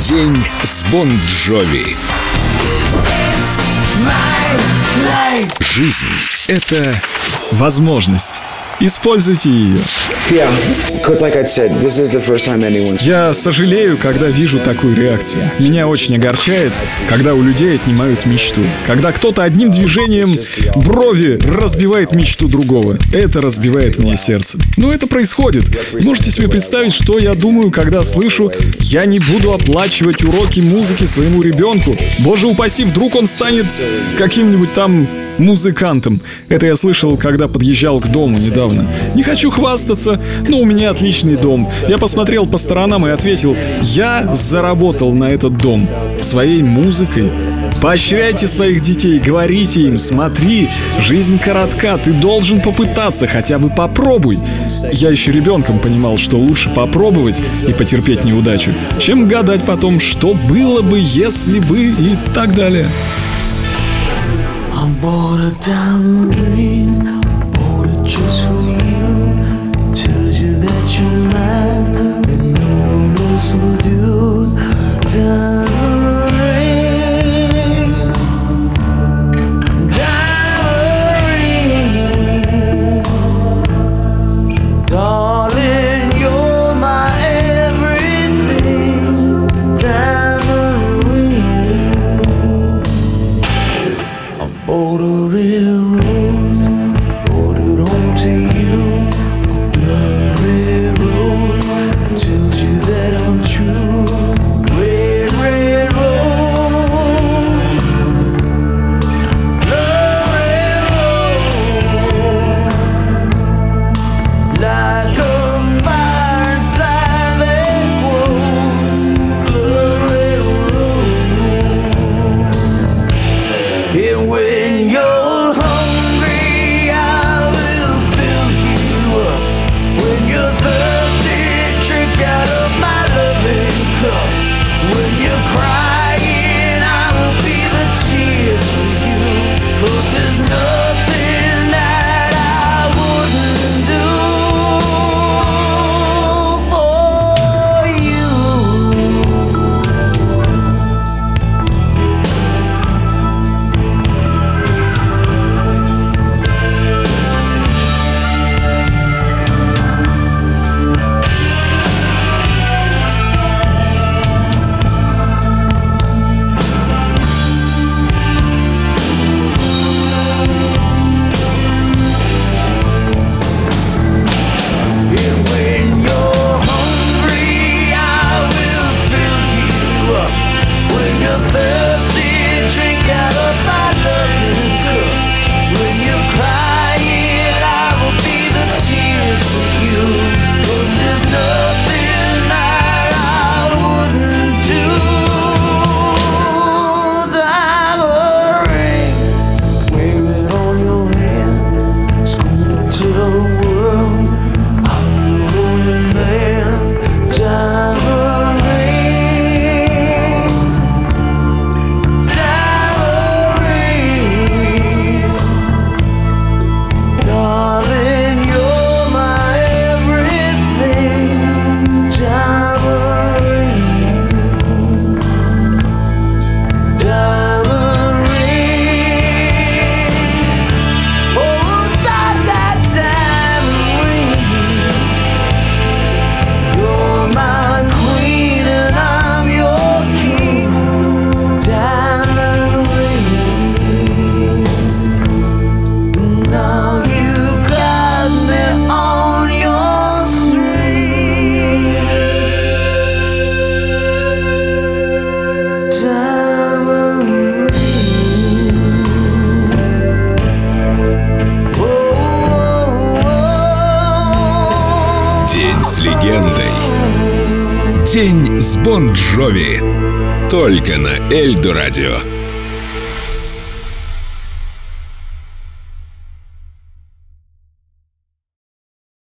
День с Бон Джови. Жизнь — это Возможность. Используйте ее. Yeah, like said. Я сожалею, когда вижу такую реакцию. Меня очень огорчает, когда у людей отнимают мечту. Когда кто-то одним движением брови разбивает мечту другого. Это разбивает мне сердце. Но это происходит. Можете себе представить, что я думаю, когда слышу «Я не буду оплачивать уроки музыки своему ребенку». Боже упаси, вдруг он станет каким-нибудь там музыкантом. Это я слышал, когда подъезжал к дому недавно. Не хочу хвастаться, но у меня отличный дом. Я посмотрел по сторонам и ответил, я заработал на этот дом своей музыкой. Поощряйте своих детей, говорите им, смотри, жизнь коротка, ты должен попытаться, хотя бы попробуй. Я еще ребенком понимал, что лучше попробовать и потерпеть неудачу, чем гадать потом, что было бы, если бы и так далее. I'm bored of tamarind, bored of just railroad. Легендой. День с Бон Джови. Только на Эльдо Радио.